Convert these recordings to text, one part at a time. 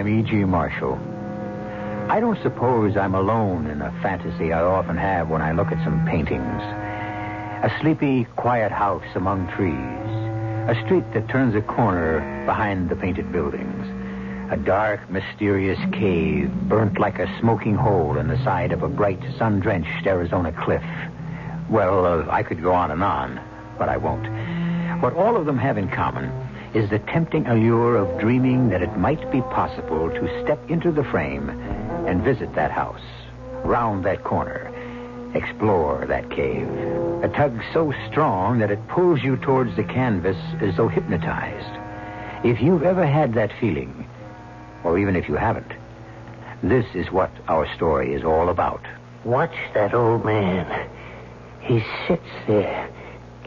I'm E.G. Marshall. I don't suppose I'm alone in a fantasy I often have when I look at some paintings. A sleepy, quiet house among trees. A street that turns a corner behind the painted buildings. A dark, mysterious cave burnt like a smoking hole in the side of a bright, sun drenched Arizona cliff. Well, uh, I could go on and on, but I won't. What all of them have in common is the tempting allure of dreaming that it might be possible to step into the frame and visit that house, round that corner, explore that cave. A tug so strong that it pulls you towards the canvas as though hypnotized. If you've ever had that feeling, or even if you haven't, this is what our story is all about. Watch that old man. He sits there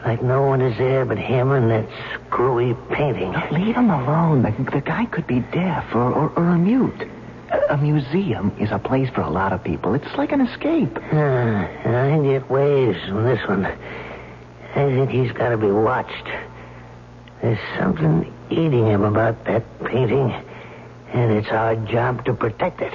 like no one is there but him and that screwy painting. Leave him alone. The, the guy could be deaf or, or, or a mute. A, a museum is a place for a lot of people. It's like an escape. Ah, I get waves from this one. I think he's got to be watched. There's something eating him about that painting, and it's our job to protect it.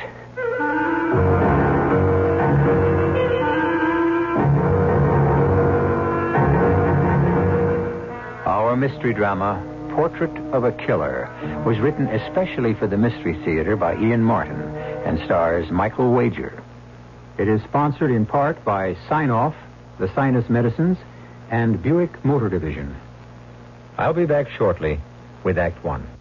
Mystery drama, Portrait of a Killer, was written especially for the Mystery Theater by Ian Martin and stars Michael Wager. It is sponsored in part by Sine-Off, the Sinus Medicines, and Buick Motor Division. I'll be back shortly with Act One.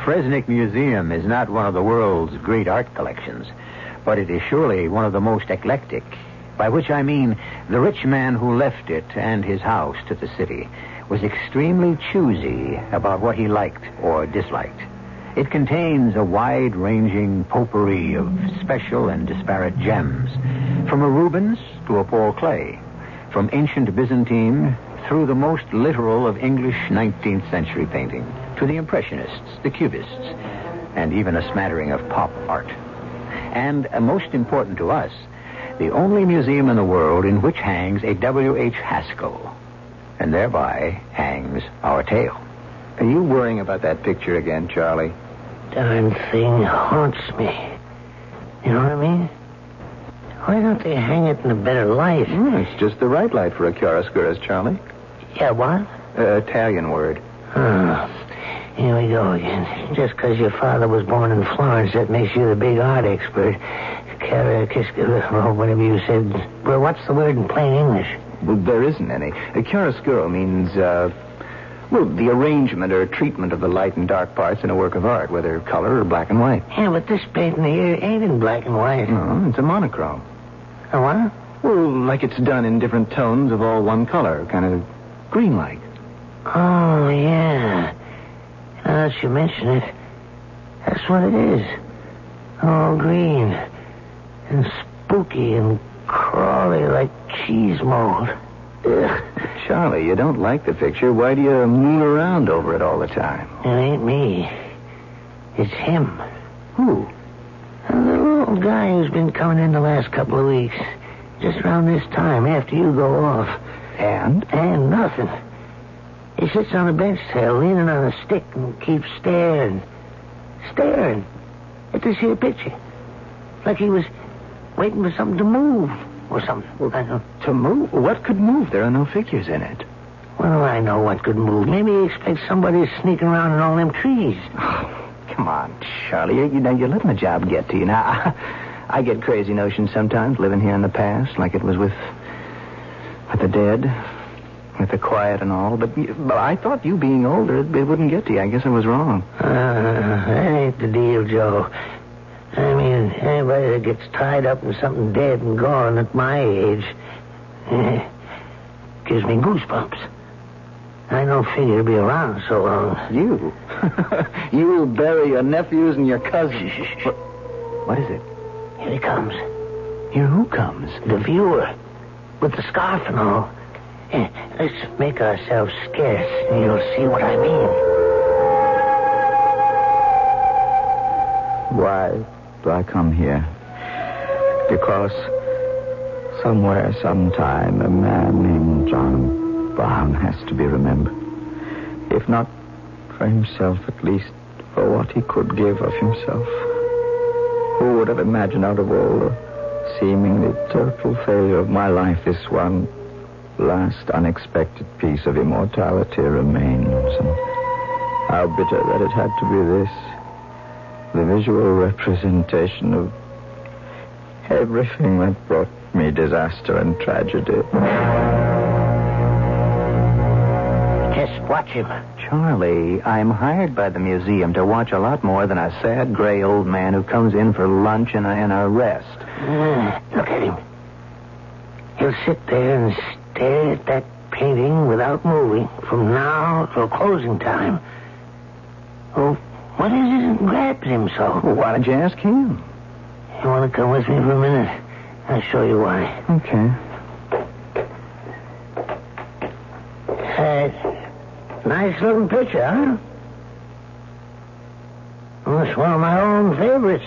The Fresnick Museum is not one of the world's great art collections, but it is surely one of the most eclectic. By which I mean the rich man who left it and his house to the city was extremely choosy about what he liked or disliked. It contains a wide ranging potpourri of special and disparate gems, from a Rubens to a Paul Klee, from ancient Byzantine through the most literal of English 19th century painting to the Impressionists, the Cubists, and even a smattering of pop art. And uh, most important to us, the only museum in the world in which hangs a W.H. Haskell, and thereby hangs our tale. Are you worrying about that picture again, Charlie? Darn thing haunts me. You know what I mean? Why don't they hang it in a better light? Hmm, it's just the right light for a chiaroscuro, Charlie. Yeah, what? Uh, Italian word. Oh, here we go again. Just because your father was born in Florence, that makes you the big art expert. Chiaroscuro, or whatever you said. Well, what's the word in plain English? Well, there isn't any. A chiaroscuro means, uh, well, the arrangement or treatment of the light and dark parts in a work of art, whether color or black and white. Yeah, but this painting here ain't in black and white. No, it's a monochrome. Oh, what? Well, like it's done in different tones of all one color, kind of green-like. Oh, yeah. Uh, now that you mention it, that's what it is. All green. And spooky and crawly like cheese mold. Ugh. Charlie, you don't like the picture. Why do you moon around over it all the time? It ain't me. It's him. Who? The little old guy who's been coming in the last couple of weeks. Just around this time, after you go off. And? And nothing. He sits on a bench tail, leaning on a stick, and keeps staring. Staring at this here picture. Like he was waiting for something to move or something. I don't To move? What could move? There are no figures in it. Well, I know what could move. Maybe he expects somebody sneaking around in all them trees. Oh, come on, Charlie. You, you know, you're letting the job get to you. Now, I, I get crazy notions sometimes, living here in the past, like it was with, with the dead, with the quiet and all. But, but I thought you being older, it, it wouldn't get to you. I guess I was wrong. Uh, that ain't the deal, Joe. I mean, anybody that gets tied up in something dead and gone at my age eh, gives me goosebumps. I don't figure to be around so long. You? You'll bury your nephews and your cousins. What, what is it? Here he comes. Here, who comes? The viewer. With the scarf and all. Let's make ourselves scarce, and you'll see what I mean. Why do I come here? Because Somewhere, sometime, a man named John Brown has to be remembered. If not for himself, at least for what he could give of himself. Who would have imagined out of all the seemingly total failure of my life, this one last unexpected piece of immortality remains? And how bitter that it had to be this. The visual representation of everything that brought me disaster and tragedy. Just watch him. Charlie, I'm hired by the museum to watch a lot more than a sad gray old man who comes in for lunch and a, and a rest. Ah, look at him. He'll sit there and stare at that painting without moving from now till closing time. Oh, what is it that grabs him so? Well, why don't you ask him? You want to come with me for a minute? I'll show you why. Okay. Uh, nice looking picture, huh? Well, it's one of my own favorites.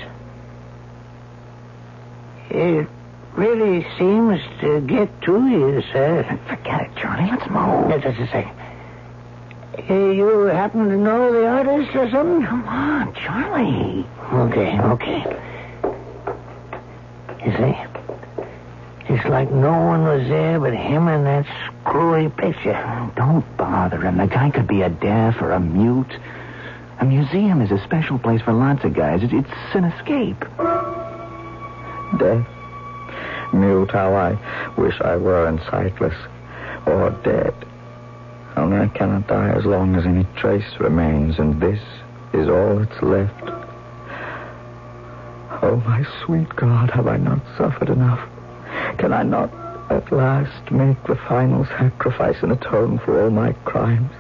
It really seems to get to you, sir. Forget it, Charlie. Let's move. Yes, just a second. You happen to know the artist or something? Come on, Charlie. Okay, okay. You see? It's like no one was there but him and that screwy picture. Don't bother him. The guy could be a deaf or a mute. A museum is a special place for lots of guys. It's, it's an escape. Death. Mute how I wish I were and sightless. Or dead. Only I cannot die as long as any trace remains, and this is all that's left. Oh, my sweet God, have I not suffered enough? Can I not at last make the final sacrifice and atone for all my crimes?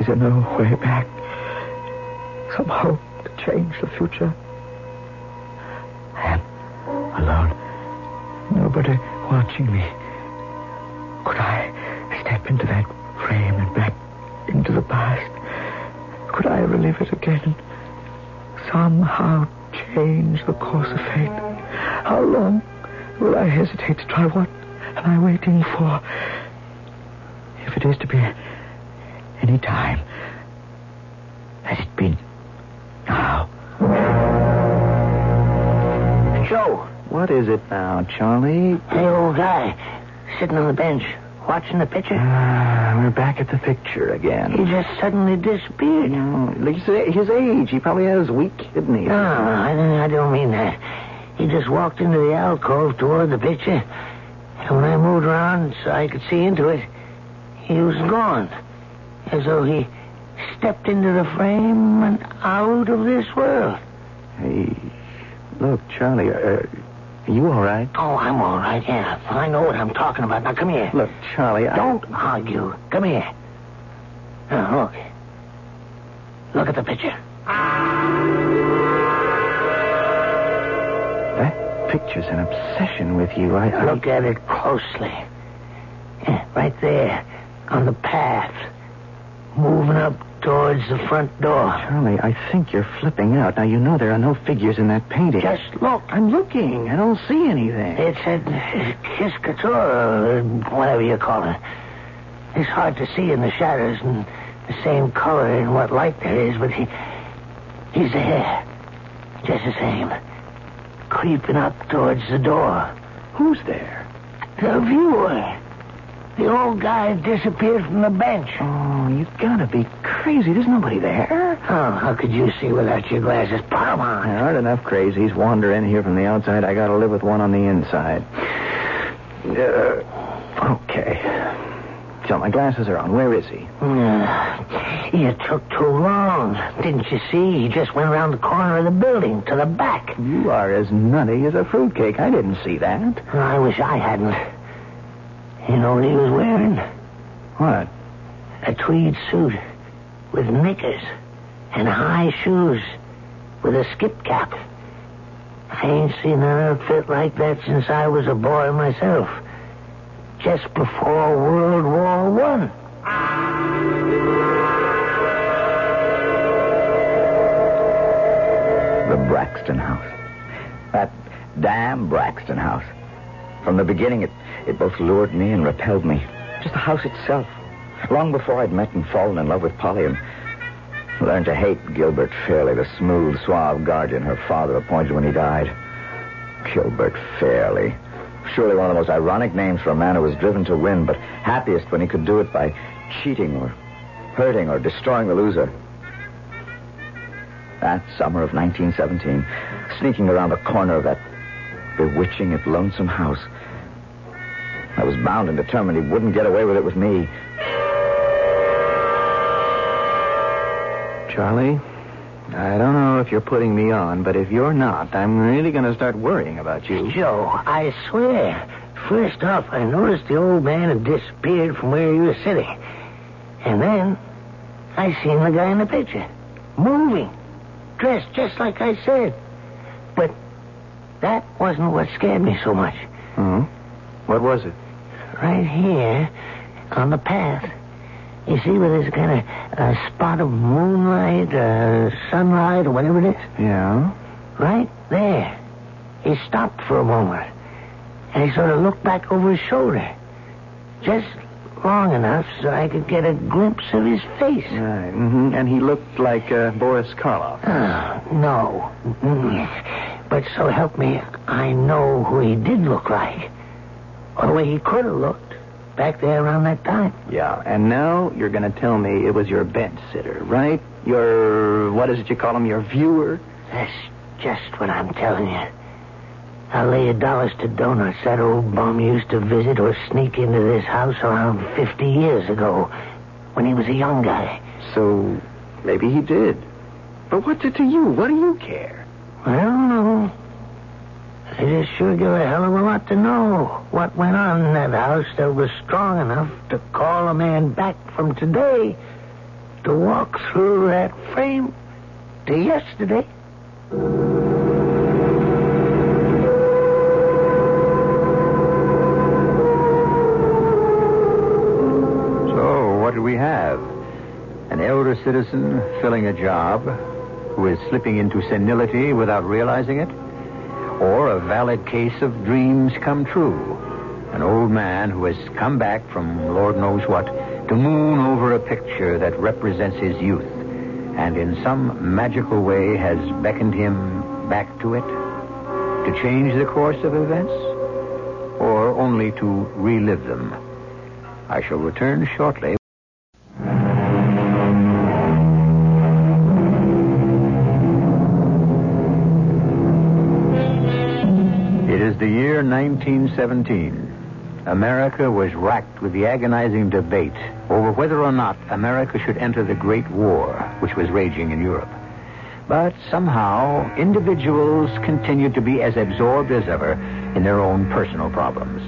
Is there no way back? Some hope to change the future? Nobody watching me. Could I step into that frame and back into the past? Could I relive it again? Somehow change the course of fate? How long will I hesitate to try? What am I waiting for? If it is to be any time, let it be What is it now, Charlie? the old guy, sitting on the bench, watching the picture. Ah, we're back at the picture again. He just suddenly disappeared. No, look, his his age. He probably has weak kidneys. No, I don't, I don't mean that. He just walked into the alcove toward the picture, and when I moved around so I could see into it, he was gone. As though he stepped into the frame and out of this world. Hey, look, Charlie, uh, are you all right? Oh, I'm all right, yeah. I know what I'm talking about. Now, come here. Look, Charlie, I... Don't argue. Come here. Now, look. Look at the picture. That picture's an obsession with you. I, I... Look at it closely. Yeah, right there, on the path, moving up towards the front door. Charlie, I think you're flipping out. Now, you know there are no figures in that painting. Just look. I'm looking. I don't see anything. It's a or whatever you call it. It's hard to see in the shadows and the same color in what light there is, but he, he's there, just the same, creeping up towards the door. Who's there? The viewer. The old guy disappeared from the bench. Oh, you gotta be crazy. There's nobody there. Oh, how could you see without your glasses? 'em on. There aren't enough crazies wander in here from the outside. I gotta live with one on the inside. Uh, okay. So my glasses are on. Where is he? Uh, you took too long. Didn't you see? He just went around the corner of the building to the back. You are as nutty as a fruitcake. I didn't see that. I wish I hadn't. You know what he was wearing? What? A tweed suit with knickers and high shoes with a skip cap. I ain't seen an outfit like that since I was a boy myself. Just before World War One. The Braxton House. That damn Braxton House. From the beginning, it, it both lured me and repelled me. Just the house itself. Long before I'd met and fallen in love with Polly and learned to hate Gilbert Fairley, the smooth, suave guardian her father appointed when he died. Gilbert Fairley. Surely one of the most ironic names for a man who was driven to win, but happiest when he could do it by cheating or hurting or destroying the loser. That summer of 1917, sneaking around the corner of that bewitching yet lonesome house, I was bound and determined he wouldn't get away with it with me. Charlie, I don't know if you're putting me on, but if you're not, I'm really going to start worrying about you. Joe, I swear. First off, I noticed the old man had disappeared from where you were sitting. And then I seen the guy in the picture. Moving. Dressed just like I said. But that wasn't what scared me so much. Hmm? What was it? Right here on the path. You see where there's kind of a spot of moonlight, uh, sunlight, or whatever it is? Yeah? Right there. He stopped for a moment. And he sort of looked back over his shoulder. Just long enough so I could get a glimpse of his face. Right. hmm And he looked like uh, Boris Karloff. Oh, no. Mm. But so help me, I know who he did look like. Or the way he could have looked back there around that time. Yeah. And now you're going to tell me it was your bench sitter, right? Your, what is it you call him, your viewer? That's just what I'm telling you. I'll lay a dollars to donuts that old bum used to visit or sneak into this house around 50 years ago when he was a young guy. So maybe he did. But what's it to you? What do you care? I don't know. I just sure give a hell of a lot to know what went on in that house that was strong enough to call a man back from today to walk through that frame to yesterday. So, what do we have? An elder citizen filling a job who is slipping into senility without realizing it? Or a valid case of dreams come true? An old man who has come back from Lord knows what to moon over a picture that represents his youth and in some magical way has beckoned him back to it? To change the course of events? Or only to relive them? I shall return shortly. 1917. America was racked with the agonizing debate over whether or not America should enter the Great War, which was raging in Europe. But somehow, individuals continued to be as absorbed as ever in their own personal problems.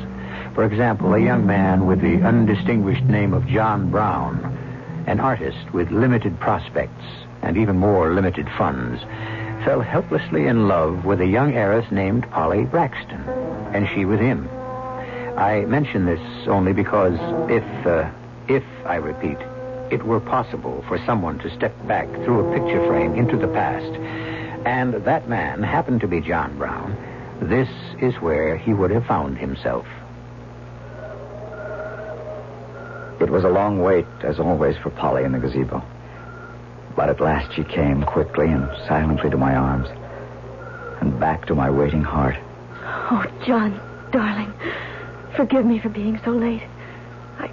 For example, a young man with the undistinguished name of John Brown, an artist with limited prospects and even more limited funds, fell helplessly in love with a young heiress named Polly Braxton, and she with him. I mention this only because if, uh, if, I repeat, it were possible for someone to step back through a picture frame into the past, and that man happened to be John Brown, this is where he would have found himself. It was a long wait, as always, for Polly in the gazebo. But at last she came quickly and silently to my arms, and back to my waiting heart. Oh, John, darling, forgive me for being so late. I,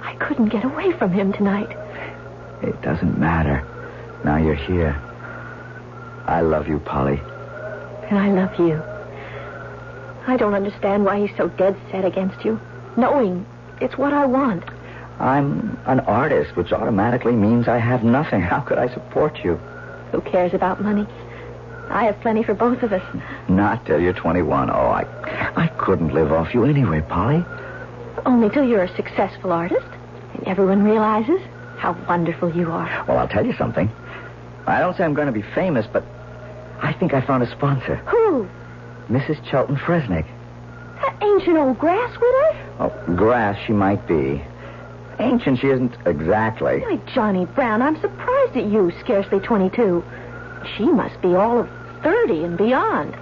I couldn't get away from him tonight. It doesn't matter. Now you're here. I love you, Polly. And I love you. I don't understand why he's so dead set against you, knowing it's what I want. I'm an artist, which automatically means I have nothing. How could I support you? Who cares about money? I have plenty for both of us. Not till you're 21. Oh, I, I couldn't live off you anyway, Polly. Only till you're a successful artist and everyone realizes how wonderful you are. Well, I'll tell you something. I don't say I'm going to be famous, but I think I found a sponsor. Who? Mrs. Chelton Fresnick. That ancient old grass widow? Oh, grass she might be. Ancient she isn't exactly. Why, Johnny Brown, I'm surprised at you, scarcely 22. She must be all of 30 and beyond.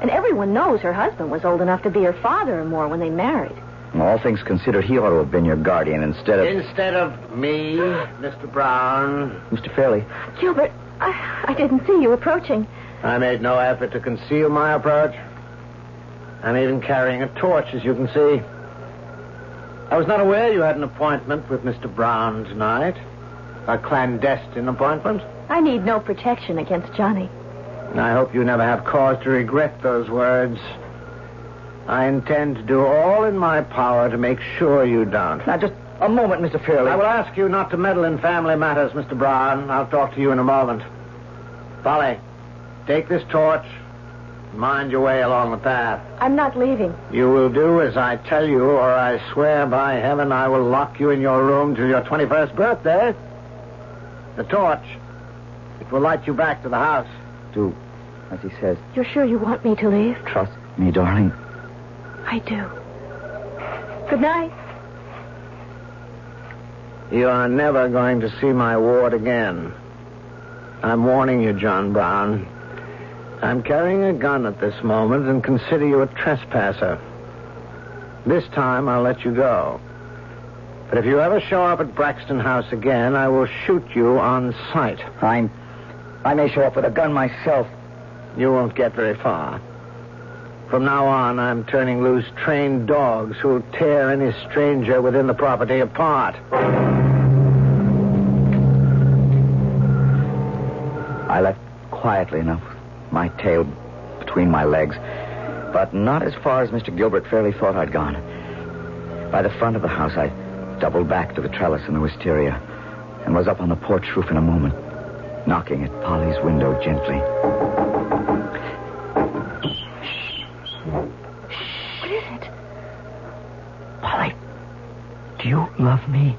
And everyone knows her husband was old enough to be her father or more when they married. All things considered, he ought to have been your guardian instead of. Instead of me, Mr. Brown, Mr. Fairley. Gilbert, I, I didn't see you approaching. I made no effort to conceal my approach. I'm even carrying a torch, as you can see. I was not aware you had an appointment with Mr. Brown tonight. A clandestine appointment. I need no protection against Johnny. And I hope you never have cause to regret those words. I intend to do all in my power to make sure you don't. Now, just a moment, Mr. Fairley. I will ask you not to meddle in family matters, Mr. Brown. I'll talk to you in a moment. Polly, take this torch. and Mind your way along the path. I'm not leaving. You will do as I tell you, or I swear by heaven I will lock you in your room till your 21st birthday. The torch. It will light you back to the house. Do as he says. You're sure you want me to leave? Trust me, darling. I do. Good night. You are never going to see my ward again. I'm warning you, John Brown. I'm carrying a gun at this moment and consider you a trespasser. This time I'll let you go. But if you ever show up at Braxton House again, I will shoot you on sight. I'm. I may show up with a gun myself. You won't get very far. From now on, I'm turning loose trained dogs who'll tear any stranger within the property apart. I left quietly enough, my tail between my legs, but not as far as Mr. Gilbert Fairley thought I'd gone. By the front of the house, I doubled back to the trellis in the wisteria and was up on the porch roof in a moment, knocking at Polly's window gently. Shh. What is it? Polly, do you love me?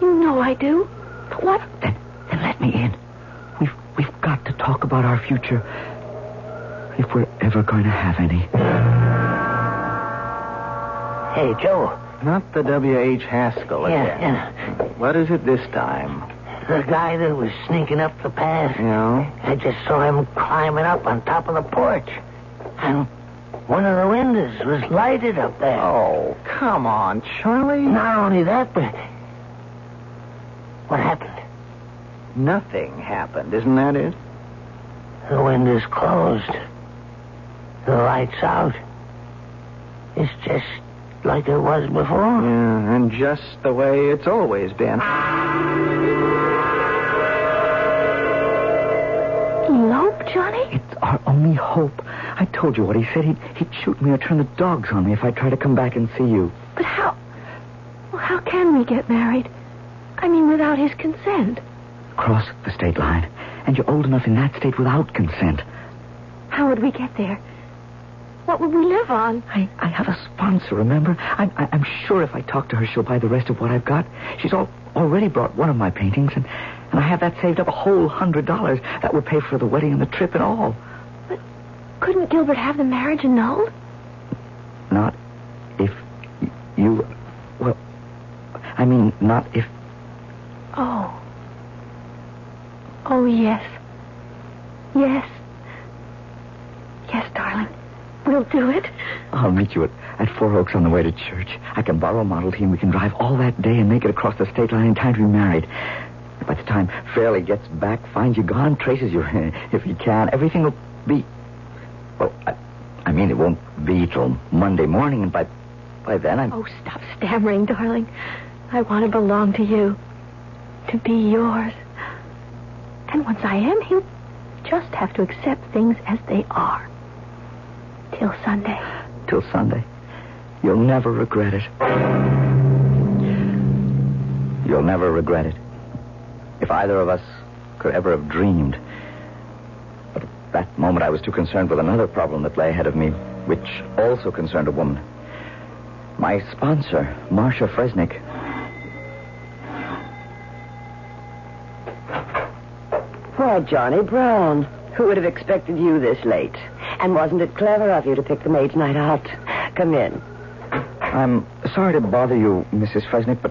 You know I do. But what? Then, then let me in. We've we've got to talk about our future. If we're ever going to have any. Hey, Joe. Not the W.H. Haskell Yeah, again. yeah. What is it this time? The guy that was sneaking up the path. You know? I just saw him climbing up on top of the porch. And one of the windows was lighted up there. Oh, come on, Charlie. Not only that, but. What happened? Nothing happened, isn't that it? The window's closed. The light's out. It's just like it was before. Yeah, and just the way it's always been. Elope, Johnny? It's our only hope. I told you what he said. He'd, he'd shoot me or turn the dogs on me if I tried to come back and see you. But how? Well, how can we get married? I mean, without his consent. Cross the state line. And you're old enough in that state without consent. How would we get there? What would we live on? I, I have a sponsor, remember? I, I, I'm sure if I talk to her, she'll buy the rest of what I've got. She's all, already brought one of my paintings, and, and I have that saved up a whole hundred dollars. That would pay for the wedding and the trip and all. But couldn't Gilbert have the marriage annulled? Not if you. Well, I mean, not if. Oh. Oh, yes. Yes. Yes, darling. We'll do it. I'll meet you at, at Four Oaks on the way to church. I can borrow a Model T and we can drive all that day and make it across the state line in time to be married. By the time Fairley gets back, finds you gone, traces you if he can, everything will be. Well, I, I mean, it won't be till Monday morning, and by by then I'm. Oh, stop stammering, darling. I want to belong to you. To be yours. And once I am, he'll just have to accept things as they are. Till Sunday. till Sunday. You'll never regret it. You'll never regret it. If either of us could ever have dreamed. But at that moment, I was too concerned with another problem that lay ahead of me, which also concerned a woman. My sponsor, Marcia Fresnick. Why, Johnny Brown. Who would have expected you this late? And wasn't it clever of you to pick the maid's night out? Come in. I'm sorry to bother you, Mrs. Fresnick, but,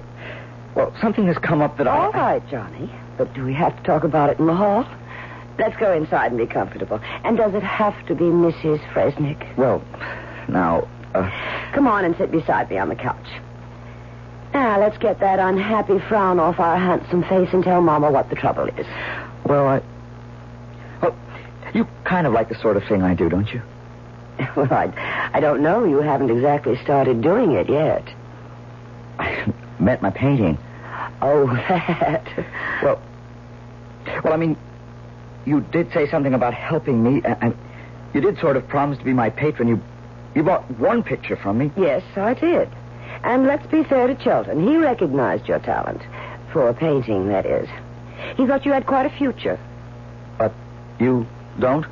well, something has come up that I. All right, Johnny. But do we have to talk about it in the hall? Let's go inside and be comfortable. And does it have to be Mrs. Fresnick? Well, now, uh, Come on and sit beside me on the couch. Now, let's get that unhappy frown off our handsome face and tell Mama what the trouble is. well, I. Well, you kind of like the sort of thing I do, don't you? Well, I, I don't know. You haven't exactly started doing it yet. I meant my painting. Oh, that. Well, well, I mean, you did say something about helping me, and, and you did sort of promise to be my patron. You, you bought one picture from me. Yes, I did. And let's be fair to Chilton. He recognized your talent. For painting, that is. He thought you had quite a future. But you don't?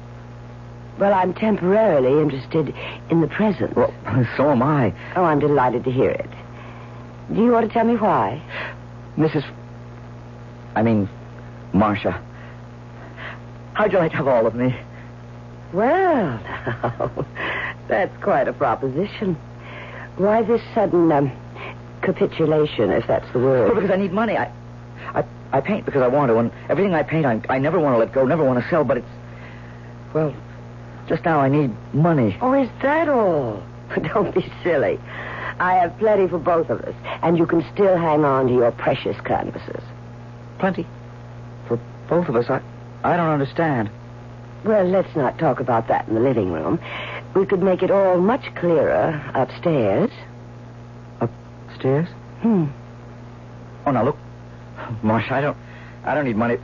Well, I'm temporarily interested in the present. Well, so am I. Oh, I'm delighted to hear it. Do you want to tell me why? Mrs. I mean, Marcia. How'd you like to have all of me? Well, now, that's quite a proposition. Why this sudden um, capitulation, if that's the word? Well, because I need money. I, I, I paint because I want to, and everything I paint, I, I never want to let go, never want to sell. But it's, well, just now I need money. Oh, is that all? Don't be silly. I have plenty for both of us, and you can still hang on to your precious canvases. Plenty. For both of us, I, I don't understand. Well, let's not talk about that in the living room. We could make it all much clearer upstairs. Upstairs? Hmm. Oh, now look, Marcia, I don't, I don't need money.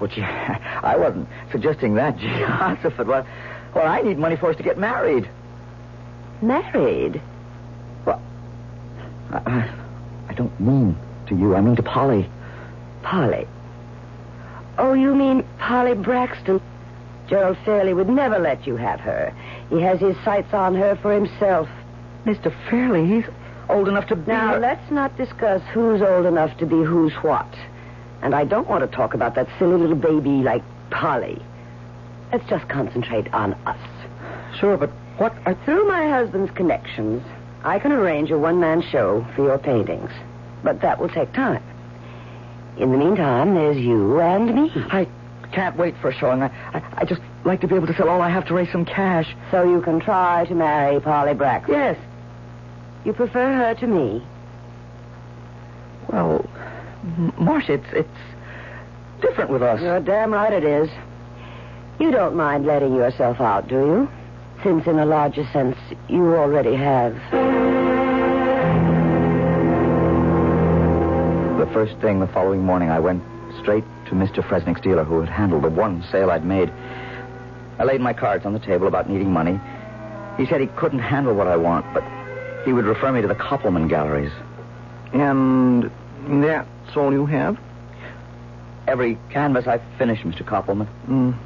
Well, gee, I wasn't suggesting that, Jehoshaphat. Well, well, I need money for us to get married. Married? I, I, I don't mean to you. I mean to Polly. Polly. Oh, you mean Polly Braxton? Gerald Fairley would never let you have her. He has his sights on her for himself. Mr. Fairley, he's old enough to be. Now, her- let's not discuss who's old enough to be who's what. And I don't want to talk about that silly little baby like Polly. Let's just concentrate on us. Sure, but what are... Through my husband's connections, I can arrange a one man show for your paintings. But that will take time. In the meantime, there's you and me. I can't wait for a showing. I, I, I just like to be able to sell all I have to raise some cash. So you can try to marry Polly Braxton. Yes. You prefer her to me? Well, M- Marcia, it's, it's different with us. You're damn right it is. You don't mind letting yourself out, do you? Since, in a larger sense, you already have. First thing the following morning, I went straight to Mr. Fresnick's dealer who had handled the one sale I'd made. I laid my cards on the table about needing money. He said he couldn't handle what I want, but he would refer me to the Koppelman galleries. And that's all you have? Every canvas I've finished, Mr. Koppelman. Mm.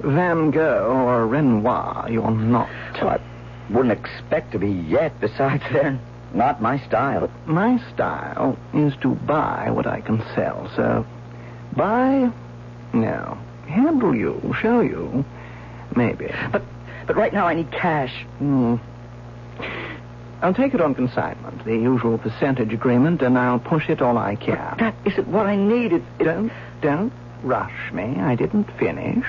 Van Gogh or Renoir, you're not. Well, I wouldn't expect to be yet. Besides, they're not my style. My style is to buy what I can sell, so buy? No. Handle you, show you, maybe. But, but right now I need cash. Hmm. I'll take it on consignment, the usual percentage agreement, and I'll push it all I can. That isn't what I need. It, it, Don't, don't rush me. I didn't finish.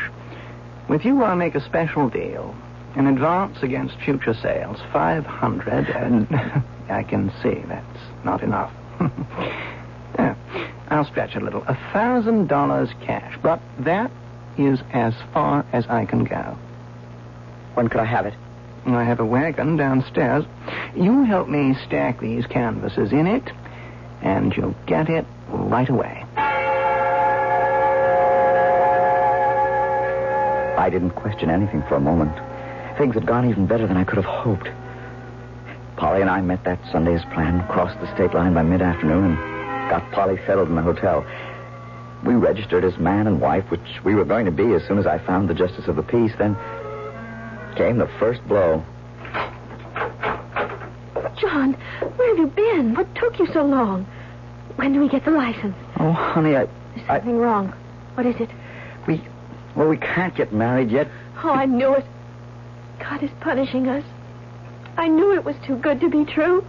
With you, I'll make a special deal. An advance against future sales, 500, and I can see that's not enough. Yeah, I'll stretch a little. A thousand dollars cash, but that is as far as I can go. when could I have it? I have a wagon downstairs. You help me stack these canvases in it, and you'll get it right away. I didn't question anything for a moment. Things had gone even better than I could have hoped. Polly and I met that Sunday as planned, crossed the state line by mid-afternoon, and got Polly settled in the hotel. We registered as man and wife, which we were going to be as soon as I found the justice of the peace. Then came the first blow. John, where have you been? What took you so long? When do we get the license? Oh, honey, I, There's I, something wrong. What is it? we, well, we can't get married yet. Oh, I knew it. God is punishing us. I knew it was too good to be true.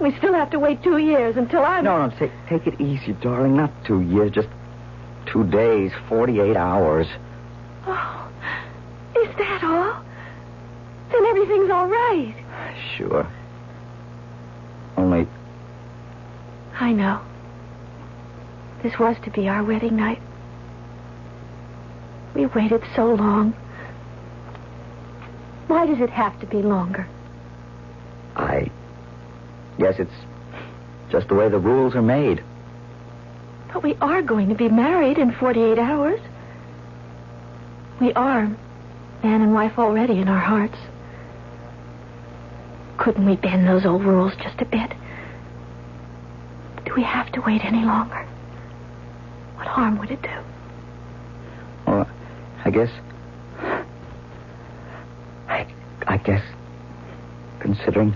We still have to wait two years until I'm. No, no, take, take it easy, darling. Not two years, just Two days, 48 hours. Oh, is that all? Then everything's all right. Sure. Only, I know. This was to be our wedding night. We waited so long. Why does it have to be longer? I guess it's just the way the rules are made. But we are going to be married in 48 hours. We are man and wife already in our hearts. Couldn't we bend those old rules just a bit? Do we have to wait any longer? What harm would it do? Well, I guess. I, I guess, considering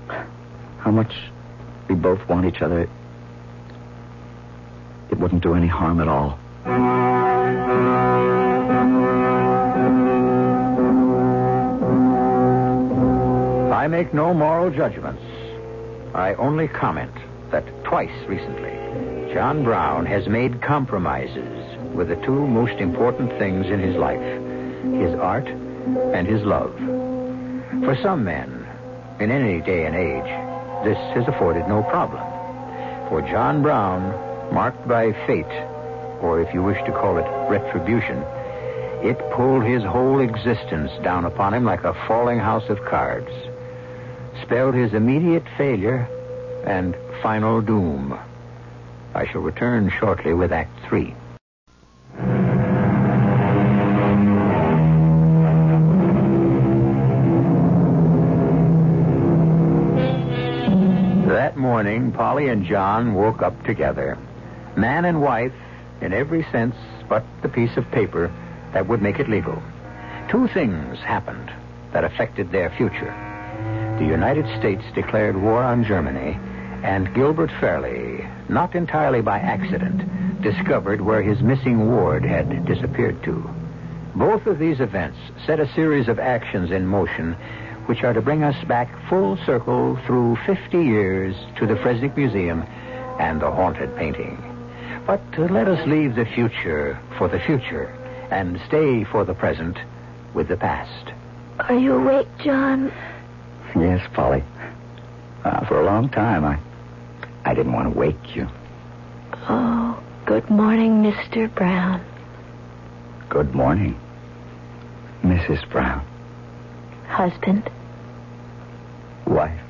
how much we both want each other, it wouldn't do any harm at all. I make no moral judgments. I only comment that twice recently, John Brown has made compromises with the two most important things in his life his art and his love. For some men, in any day and age, this has afforded no problem. For John Brown, marked by fate, or if you wish to call it retribution, it pulled his whole existence down upon him like a falling house of cards spelled his immediate failure and final doom. I shall return shortly with Act Three. Polly and John woke up together. Man and wife, in every sense but the piece of paper that would make it legal. Two things happened that affected their future the United States declared war on Germany, and Gilbert Fairley, not entirely by accident, discovered where his missing ward had disappeared to. Both of these events set a series of actions in motion which are to bring us back full circle through 50 years to the Fresnick Museum and the haunted painting. But uh, let us leave the future for the future and stay for the present with the past. Are you awake, John? Yes, Polly. Uh, for a long time, I, I didn't want to wake you. Oh, good morning, Mr. Brown. Good morning, Mrs. Brown. Husband. Wife.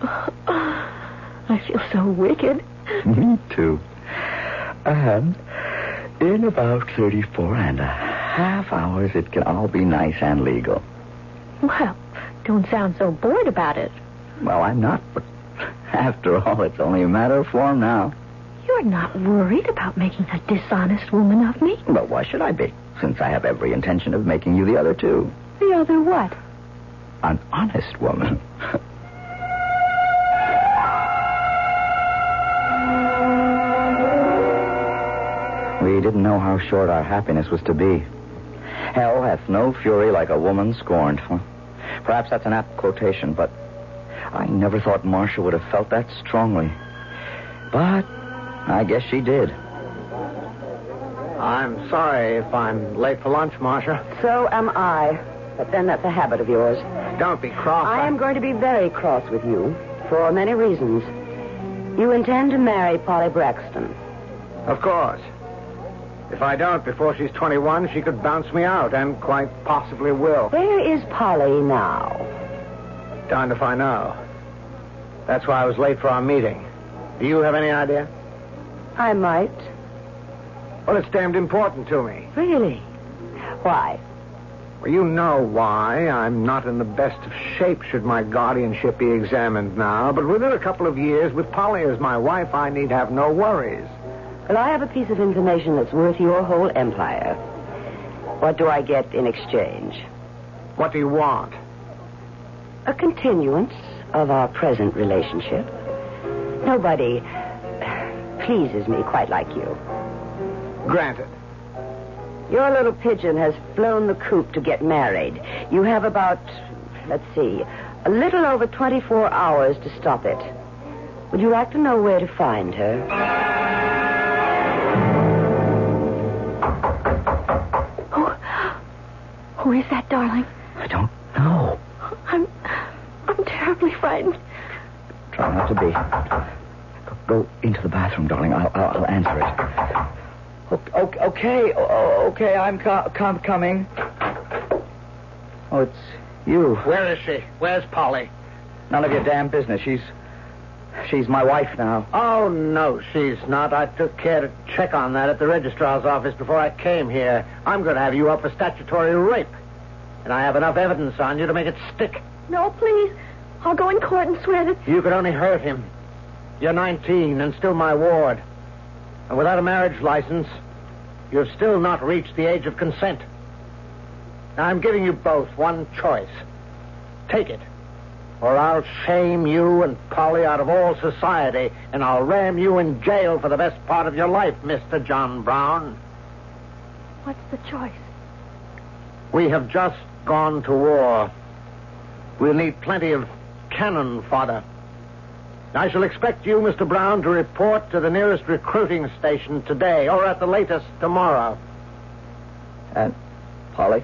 I feel so wicked. Me too. And in about 34 and a half hours, it can all be nice and legal. Well, don't sound so bored about it. Well, I'm not, but after all, it's only a matter of form now. You're not worried about making a dishonest woman of me? Well, why should I be, since I have every intention of making you the other two? The other what? An honest woman. we didn't know how short our happiness was to be. Hell hath no fury like a woman scorned. Perhaps that's an apt quotation, but I never thought Marcia would have felt that strongly. But I guess she did. I'm sorry if I'm late for lunch, Marcia. So am I. But then that's a habit of yours. Don't be cross. I am going to be very cross with you for many reasons. You intend to marry Polly Braxton. Of course. If I don't before she's 21, she could bounce me out, and quite possibly will. Where is Polly now? Darned if I know. That's why I was late for our meeting. Do you have any idea? I might. Well, it's damned important to me. Really? Why? Well, you know why. I'm not in the best of shape should my guardianship be examined now, but within a couple of years, with Polly as my wife, I need have no worries. Well, I have a piece of information that's worth your whole empire. What do I get in exchange? What do you want? A continuance of our present relationship. Nobody pleases me quite like you. Granted. Your little pigeon has flown the coop to get married. You have about, let's see, a little over 24 hours to stop it. Would you like to know where to find her? Who, who is that, darling? I don't know. I'm, I'm terribly frightened. Try not to be. Go into the bathroom, darling. I'll, I'll, I'll answer it. Okay, okay, okay. I'm co- com- coming. Oh, it's you. Where is she? Where's Polly? None of your damn business. She's, she's my wife now. Oh, no, she's not. I took care to check on that at the registrar's office before I came here. I'm going to have you up for statutory rape. And I have enough evidence on you to make it stick. No, please. I'll go in court and swear that. You could only hurt him. You're 19 and still my ward. And without a marriage license, you've still not reached the age of consent. Now, I'm giving you both one choice. Take it. Or I'll shame you and Polly out of all society, and I'll ram you in jail for the best part of your life, Mr. John Brown. What's the choice? We have just gone to war. We'll need plenty of cannon fodder. I shall expect you, Mr. Brown, to report to the nearest recruiting station today, or at the latest tomorrow. And Polly?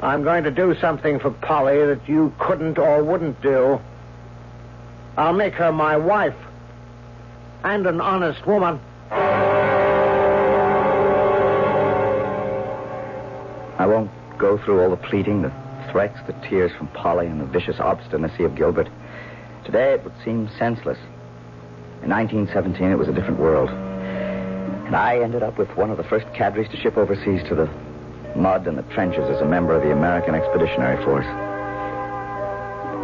I'm going to do something for Polly that you couldn't or wouldn't do. I'll make her my wife. And an honest woman. I won't go through all the pleading, the threats, the tears from Polly, and the vicious obstinacy of Gilbert. Today it would seem senseless. In 1917, it was a different world. And I ended up with one of the first cadres to ship overseas to the mud and the trenches as a member of the American Expeditionary Force.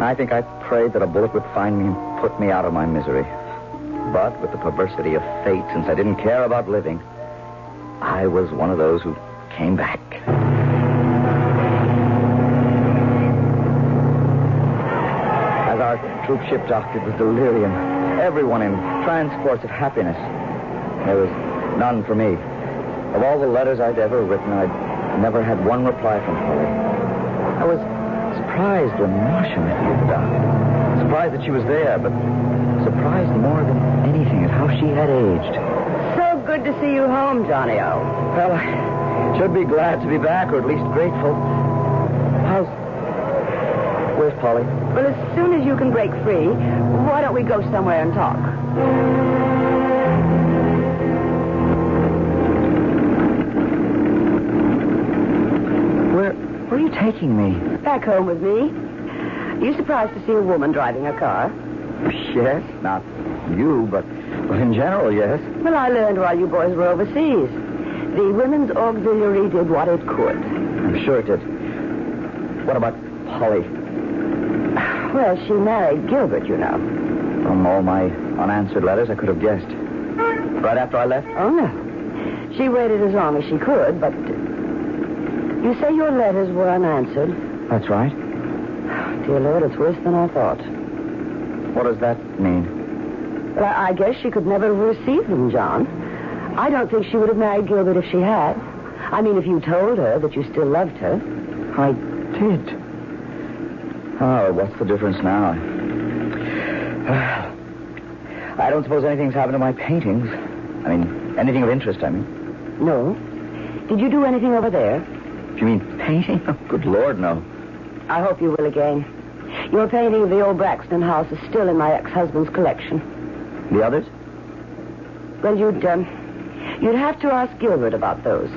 I think I prayed that a bullet would find me and put me out of my misery. But with the perversity of fate, since I didn't care about living, I was one of those who came back. As our troop ship it was delirium. Everyone in transports of happiness. There was none for me. Of all the letters I'd ever written, I'd never had one reply from Polly. I was surprised when Marcia met me at the dock. Surprised that she was there, but surprised more than anything at how she had aged. So good to see you home, Johnny O. Well, I should be glad to be back, or at least grateful. How's. Where's Polly? Well, as soon as you can break free, why don't we go somewhere and talk? Where. Where are you taking me? Back home with me. Are you surprised to see a woman driving a car? Yes, not you, but, but in general, yes. Well, I learned while you boys were overseas. The Women's Auxiliary did what it could. I'm sure it did. What about Polly? Well, she married Gilbert, you know. From all my unanswered letters, I could have guessed. Right after I left? Oh, no. She waited as long as she could, but. Uh, you say your letters were unanswered? That's right. Oh, dear Lord, it's worse than I thought. What does that mean? Well, I I guess she could never have received them, John. I don't think she would have married Gilbert if she had. I mean, if you told her that you still loved her. I did. Oh, what's the difference now? I don't suppose anything's happened to my paintings. I mean, anything of interest, I mean. No. Did you do anything over there? Do you mean painting? Oh, good Lord, no. I hope you will again. Your painting of the old Braxton house is still in my ex-husband's collection. The others? Well, you'd, um, you'd have to ask Gilbert about those.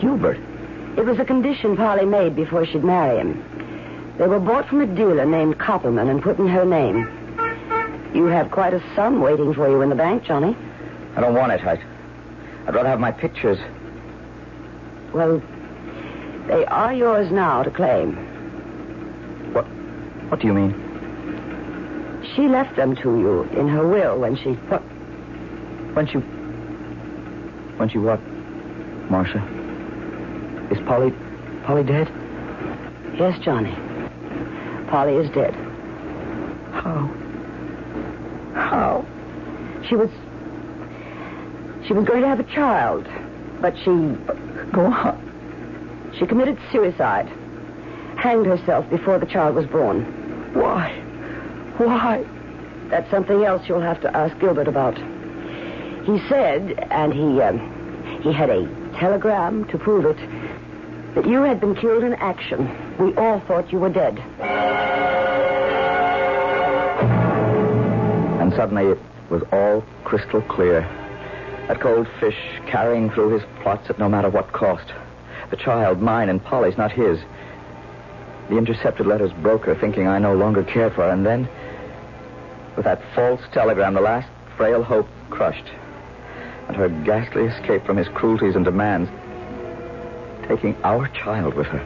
Gilbert. It was a condition Polly made before she'd marry him. They were bought from a dealer named Copperman and put in her name. You have quite a sum waiting for you in the bank, Johnny. I don't want it. I'd, I'd rather have my pictures. Well, they are yours now to claim. What? What do you mean? She left them to you in her will when she. What? When she. When she what? Marcia? Is Polly. Polly dead? Yes, Johnny. Polly is dead. How? How? She was. She was going to have a child, but she. Go on. She committed suicide. Hanged herself before the child was born. Why? Why? That's something else you'll have to ask Gilbert about. He said, and he um, he had a telegram to prove it, that you had been killed in action. We all thought you were dead. Suddenly it was all crystal clear. That cold fish carrying through his plots at no matter what cost. The child, mine and Polly's, not his. The intercepted letters broke her, thinking I no longer cared for her. And then, with that false telegram, the last frail hope crushed. And her ghastly escape from his cruelties and demands, taking our child with her.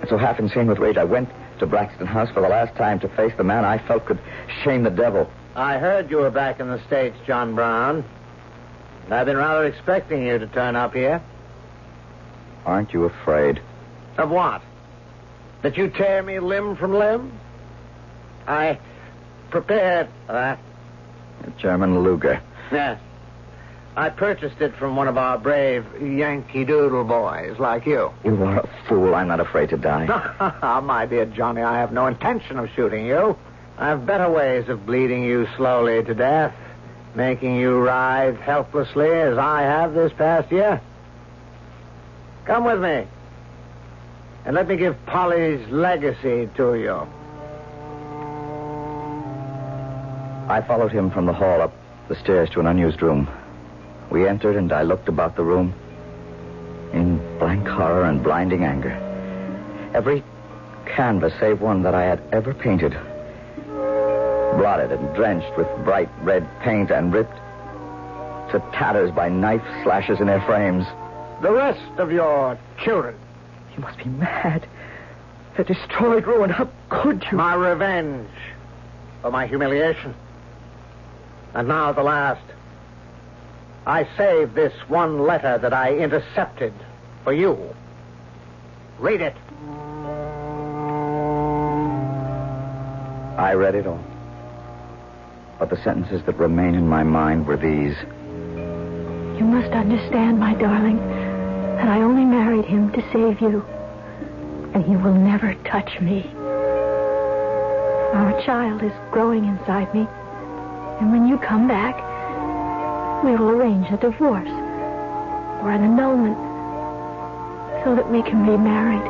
And so, half insane with rage, I went to Braxton House for the last time to face the man I felt could shame the devil. I heard you were back in the States, John Brown. And I've been rather expecting you to turn up here. Aren't you afraid? Of what? That you tear me limb from limb? I prepared that. A German Luger. Yes. I purchased it from one of our brave Yankee Doodle boys like you. You are a fool. I'm not afraid to die. Ah, my dear Johnny, I have no intention of shooting you. I have better ways of bleeding you slowly to death, making you writhe helplessly as I have this past year. Come with me. And let me give Polly's legacy to you. I followed him from the hall up the stairs to an unused room. We entered, and I looked about the room in blank horror and blinding anger. Every canvas, save one that I had ever painted, blotted and drenched with bright red paint and ripped to tatters by knife slashes in their frames. The rest of your children. You must be mad. They're destroyed, ruined. How could you? My revenge for my humiliation. And now the last. I saved this one letter that I intercepted for you. Read it. I read it all. But the sentences that remain in my mind were these. You must understand, my darling, that I only married him to save you. And he will never touch me. Our child is growing inside me. And when you come back, we will arrange a divorce or an annulment so that we can be married.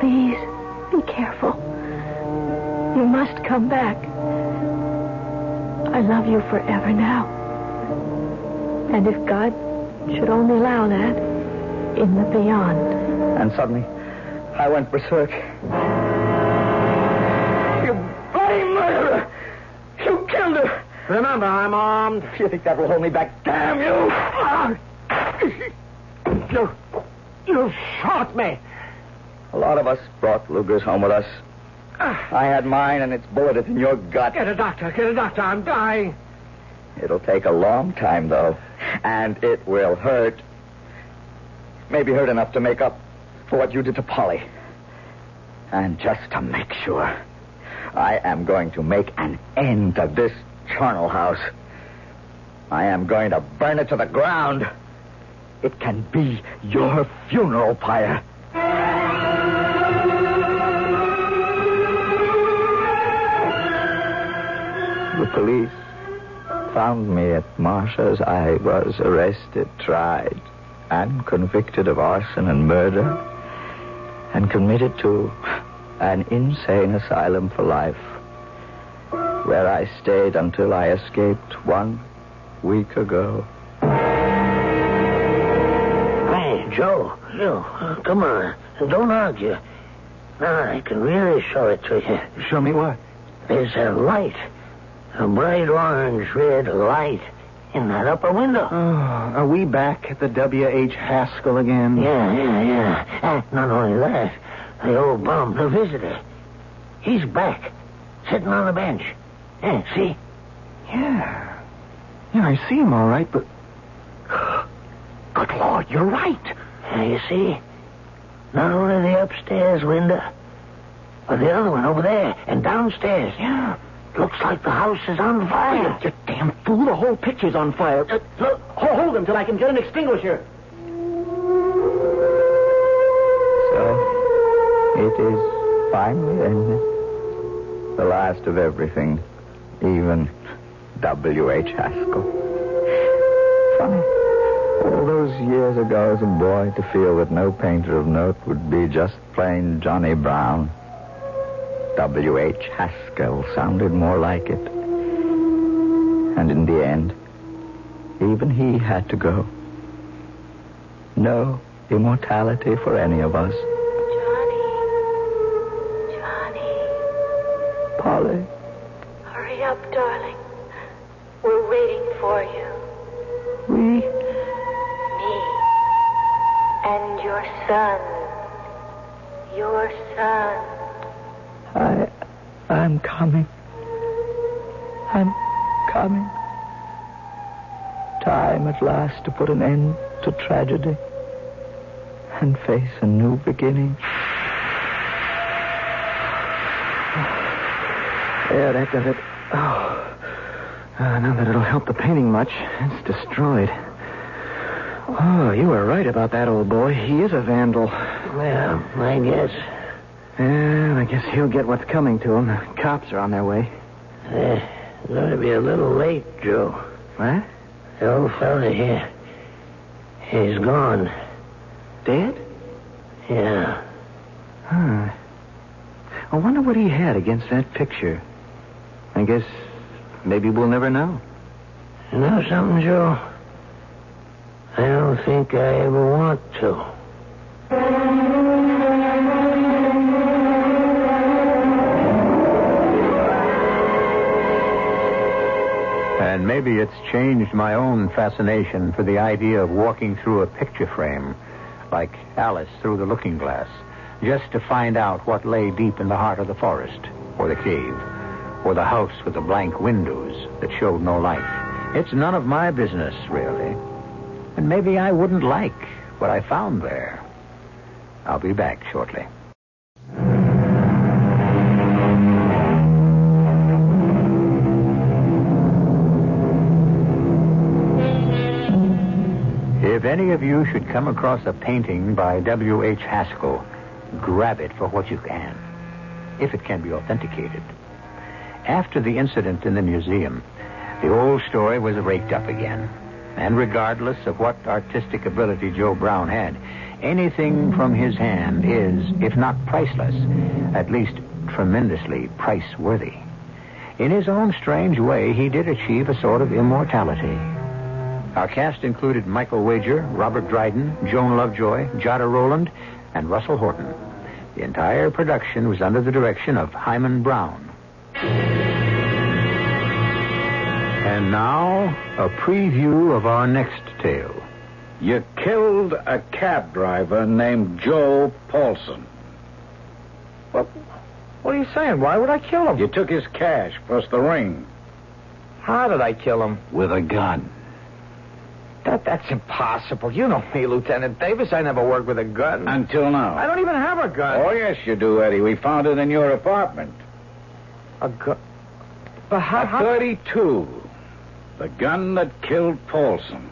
Please be careful. You must come back. I love you forever now. And if God should only allow that, in the beyond. And suddenly, I went berserk. You bloody murderer! You killed her! Remember, I'm armed. You think that will hold me back? Damn you! You, you shot me. A lot of us brought Lugers home with us. I had mine, and it's bulleted in your gut. Get a doctor. Get a doctor. I'm dying. It'll take a long time, though. And it will hurt. Maybe hurt enough to make up for what you did to Polly. And just to make sure, I am going to make an end to this charnel house. I am going to burn it to the ground. It can be your funeral pyre. Police found me at Marcia's. I was arrested, tried, and convicted of arson and murder, and committed to an insane asylum for life, where I stayed until I escaped one week ago. Hey, Joe, Joe, uh, come on. Don't argue. Now, I can really show it to you. Show me what? There's a light, a bright orange red light in that upper window. Oh, are we back at the W.H. Haskell again? Yeah, yeah, yeah. And not only that, the old bum, the visitor, he's back, sitting on the bench. Yeah, see? Yeah. Yeah, I see him all right, but. Good Lord, you're right. Yeah, you see? Not only the upstairs window, but the other one over there and downstairs. Yeah. Looks like the house is on fire. You damn fool, the whole picture's on fire. Uh, look, hold, hold him till I can get an extinguisher. So, it is finally ended. The last of everything, even W.H. Haskell. Funny. All those years ago as a boy to feel that no painter of note would be just plain Johnny Brown. W.H. Haskell sounded more like it. And in the end, even he had to go. No immortality for any of us. I'm coming. I'm coming. Time at last to put an end to tragedy and face a new beginning. Yeah, that does it. Oh. Uh, not that it'll help the painting much. It's destroyed. Oh, you were right about that old boy. He is a vandal. Well, I guess. Yeah, I guess he'll get what's coming to him. The cops are on their way. Uh, going to be a little late, Joe. What? The old fella here. He's gone. Dead? Yeah. Huh. I wonder what he had against that picture. I guess maybe we'll never know. You know something, Joe? I don't think I ever want to. And maybe it's changed my own fascination for the idea of walking through a picture frame, like Alice through the looking glass, just to find out what lay deep in the heart of the forest, or the cave, or the house with the blank windows that showed no light. It's none of my business, really. And maybe I wouldn't like what I found there. I'll be back shortly. Any of you should come across a painting by W.H. Haskell, grab it for what you can, if it can be authenticated. After the incident in the museum, the old story was raked up again. And regardless of what artistic ability Joe Brown had, anything from his hand is, if not priceless, at least tremendously price worthy. In his own strange way, he did achieve a sort of immortality. Our cast included Michael Wager, Robert Dryden, Joan Lovejoy, Jada Rowland, and Russell Horton. The entire production was under the direction of Himan Brown. And now, a preview of our next tale. You killed a cab driver named Joe Paulson. What, what are you saying? Why would I kill him? You took his cash plus the ring How did I kill him? with a gun. That that's impossible. You know me, Lieutenant Davis. I never worked with a gun. Until now. I don't even have a gun. Oh, yes, you do, Eddie. We found it in your apartment. A gun. But how? A how... 32. The gun that killed Paulson.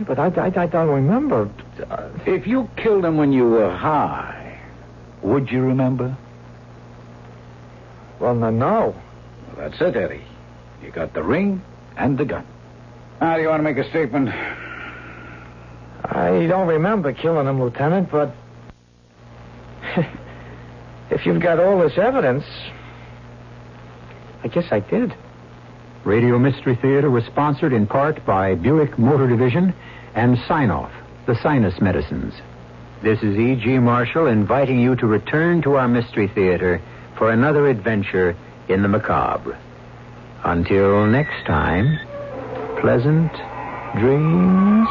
But I, I, I don't remember. Uh, If you killed him when you were high, would you remember? well, no, no. Well, that's it, Eddie. You got the ring and the gun. Now, do you want to make a statement? I don't remember killing him, Lieutenant, but if you've got all this evidence, I guess I did. Radio Mystery Theater was sponsored in part by Buick Motor Division and Sine-Off, the sinus medicines. This is E.G. Marshall inviting you to return to our Mystery Theater for another adventure in the macabre. Until next time, pleasant dreams.